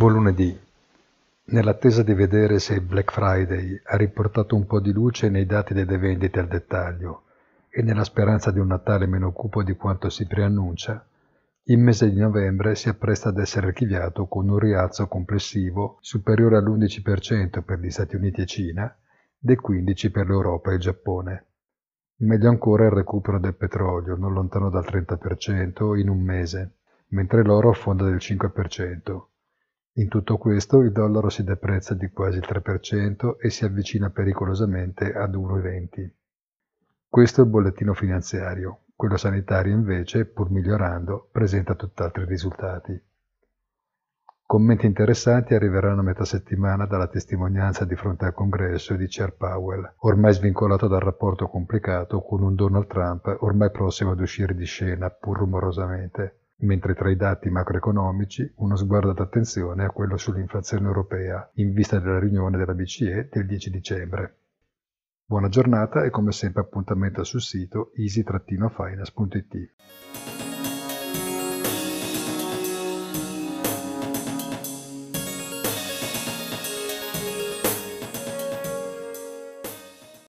Buon lunedì. Nell'attesa di vedere se il Black Friday ha riportato un po' di luce nei dati delle vendite al dettaglio e nella speranza di un Natale meno cupo di quanto si preannuncia, il mese di novembre si appresta ad essere archiviato con un rialzo complessivo superiore all'11% per gli Stati Uniti e Cina, del 15% per l'Europa e il Giappone. Meglio ancora il recupero del petrolio, non lontano dal 30% in un mese, mentre l'oro affonda del 5%. In tutto questo il dollaro si deprezza di quasi il 3% e si avvicina pericolosamente ad 1,20. Questo è il bollettino finanziario, quello sanitario invece, pur migliorando, presenta tutt'altri risultati. Commenti interessanti arriveranno a metà settimana dalla testimonianza di fronte al congresso di Chair Powell, ormai svincolato dal rapporto complicato con un Donald Trump ormai prossimo ad uscire di scena, pur rumorosamente mentre tra i dati macroeconomici uno sguardo d'attenzione è quello sull'inflazione europea in vista della riunione della BCE del 10 dicembre. Buona giornata e come sempre appuntamento sul sito easy-finance.it.